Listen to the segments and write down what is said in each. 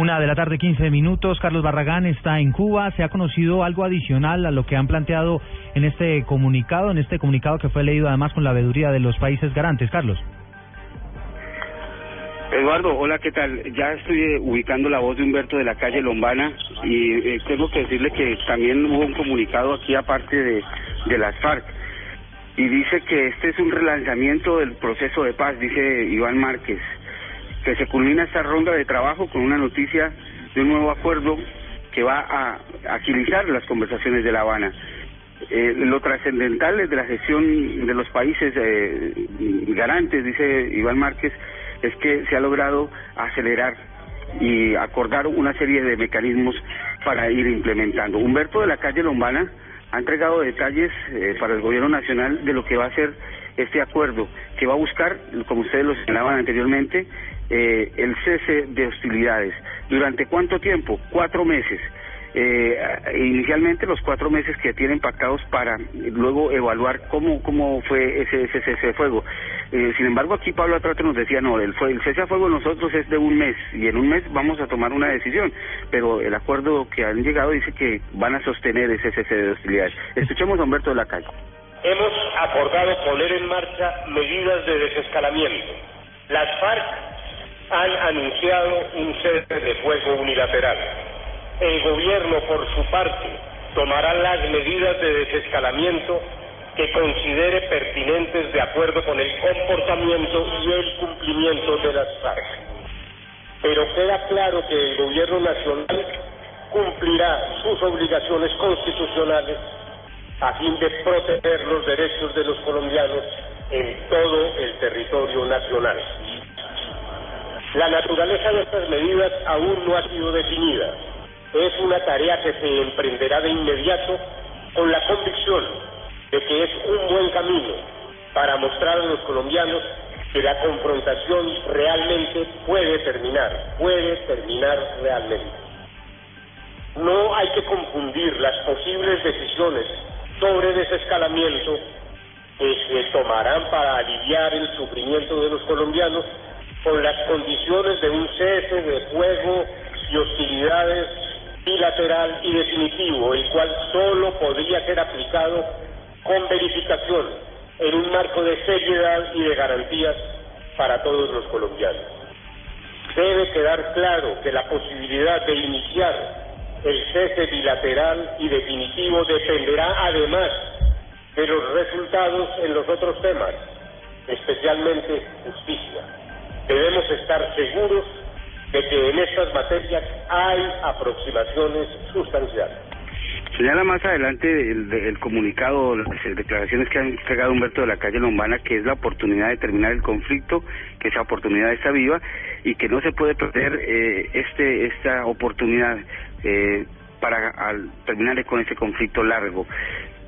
Una de la tarde, 15 minutos. Carlos Barragán está en Cuba. ¿Se ha conocido algo adicional a lo que han planteado en este comunicado, en este comunicado que fue leído además con la veeduría de los países garantes? Carlos. Eduardo, hola, ¿qué tal? Ya estoy eh, ubicando la voz de Humberto de la calle Lombana y eh, tengo que decirle que también hubo un comunicado aquí aparte de, de las FARC y dice que este es un relanzamiento del proceso de paz, dice Iván Márquez, que se culmina esta ronda de trabajo con una noticia de un nuevo acuerdo que va a agilizar las conversaciones de La Habana. Eh, lo trascendental de la gestión de los países eh, garantes, dice Iván Márquez, es que se ha logrado acelerar y acordar una serie de mecanismos para ir implementando. Humberto de la calle Lombana ha entregado detalles eh, para el gobierno nacional de lo que va a ser este acuerdo, que va a buscar, como ustedes lo señalaban anteriormente, eh, el cese de hostilidades. ¿Durante cuánto tiempo? Cuatro meses eh, inicialmente los cuatro meses que tienen pactados para luego evaluar cómo cómo fue ese, ese cese de fuego. Eh, sin embargo, aquí Pablo Atrate nos decía, no, el, el cese de fuego nosotros es de un mes y en un mes vamos a tomar una decisión, pero el acuerdo que han llegado dice que van a sostener ese cese de hostilidades. Escuchemos a Humberto de la Calle. Hemos acordado poner en marcha medidas de desescalamiento. Las FARC han anunciado un cese de fuego unilateral el gobierno, por su parte, tomará las medidas de desescalamiento que considere pertinentes de acuerdo con el comportamiento y el cumplimiento de las FARC. Pero queda claro que el gobierno nacional cumplirá sus obligaciones constitucionales a fin de proteger los derechos de los colombianos en todo el territorio nacional. La naturaleza de estas medidas aún no ha sido definida es una tarea que se emprenderá de inmediato con la convicción de que es un buen camino para mostrar a los colombianos que la confrontación realmente puede terminar, puede terminar realmente. No hay que confundir las posibles decisiones sobre desescalamiento que se tomarán para aliviar el sufrimiento de los colombianos con las condiciones de un cese de fuego y hostilidades bilateral y definitivo, el cual solo podría ser aplicado con verificación en un marco de seriedad y de garantías para todos los colombianos. Debe quedar claro que la posibilidad de iniciar el cese bilateral y definitivo dependerá además de los resultados en los otros temas, especialmente justicia. Debemos estar seguros de que en estas materias hay aproximaciones sustanciales. Señala más adelante el, comunicado, las declaraciones que han entregado Humberto de la calle Lombana, que es la oportunidad de terminar el conflicto, que esa oportunidad está viva y que no se puede perder eh, este esta oportunidad eh, para terminar con ese conflicto largo.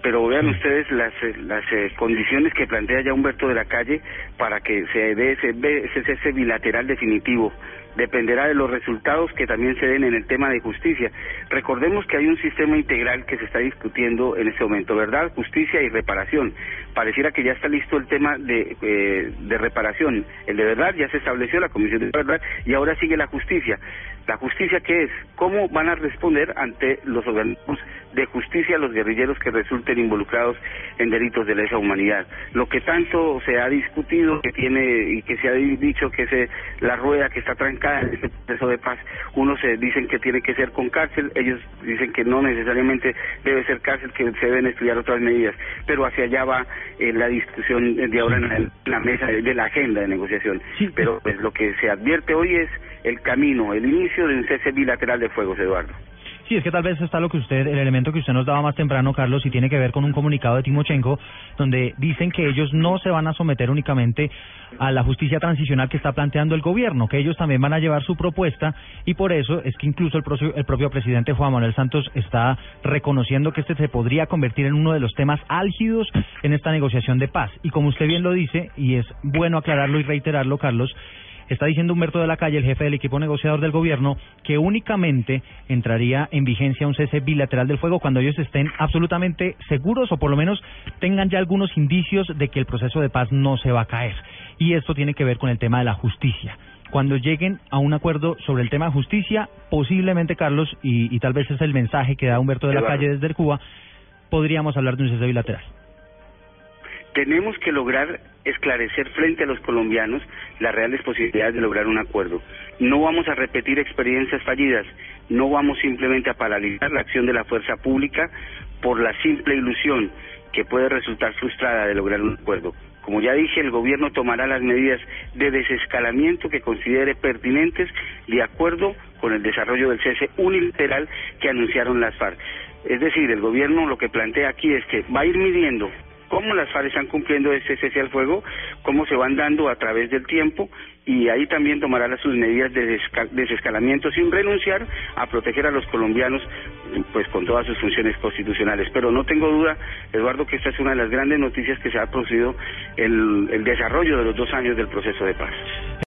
Pero vean ustedes las, las eh, condiciones que plantea ya Humberto de la Calle para que se dé ese, ese, ese bilateral definitivo dependerá de los resultados que también se den en el tema de justicia. Recordemos que hay un sistema integral que se está discutiendo en este momento, ¿verdad? Justicia y reparación. Pareciera que ya está listo el tema de, eh, de reparación. El de verdad ya se estableció la Comisión de Verdad y ahora sigue la justicia. ¿La justicia qué es? ¿Cómo van a responder ante los organismos de justicia los guerrilleros que resulten involucrados en delitos de lesa humanidad? Lo que tanto se ha discutido que tiene y que se ha dicho que es la rueda que está trancada en este proceso de paz, unos se dicen que tiene que ser con cárcel, ellos dicen que no necesariamente debe ser cárcel, que se deben estudiar otras medidas, pero hacia allá va eh, la discusión de ahora en la, mesa de, la agenda de negociación. Pero pues lo que se advierte hoy es el camino, el inicio de un cese bilateral de fuegos, Eduardo. Sí, es que tal vez está lo que usted, el elemento que usted nos daba más temprano, Carlos, y tiene que ver con un comunicado de Timochenko, donde dicen que ellos no se van a someter únicamente a la justicia transicional que está planteando el gobierno, que ellos también van a llevar su propuesta, y por eso es que incluso el propio, el propio presidente Juan Manuel Santos está reconociendo que este se podría convertir en uno de los temas álgidos en esta negociación de paz. Y como usted bien lo dice, y es bueno aclararlo y reiterarlo, Carlos, Está diciendo Humberto de la Calle, el jefe del equipo negociador del gobierno, que únicamente entraría en vigencia un cese bilateral del fuego cuando ellos estén absolutamente seguros o por lo menos tengan ya algunos indicios de que el proceso de paz no se va a caer. Y esto tiene que ver con el tema de la justicia. Cuando lleguen a un acuerdo sobre el tema de justicia, posiblemente, Carlos, y, y tal vez es el mensaje que da Humberto de la Calle desde Cuba, podríamos hablar de un cese bilateral tenemos que lograr esclarecer frente a los colombianos las reales posibilidades de lograr un acuerdo. No vamos a repetir experiencias fallidas, no vamos simplemente a paralizar la acción de la fuerza pública por la simple ilusión que puede resultar frustrada de lograr un acuerdo. Como ya dije, el gobierno tomará las medidas de desescalamiento que considere pertinentes de acuerdo con el desarrollo del cese unilateral que anunciaron las FARC. Es decir, el gobierno lo que plantea aquí es que va a ir midiendo cómo las FARC están cumpliendo ese cese al fuego, cómo se van dando a través del tiempo y ahí también tomará sus medidas de desescalamiento sin renunciar a proteger a los colombianos pues con todas sus funciones constitucionales. Pero no tengo duda, Eduardo, que esta es una de las grandes noticias que se ha producido el, el desarrollo de los dos años del proceso de paz.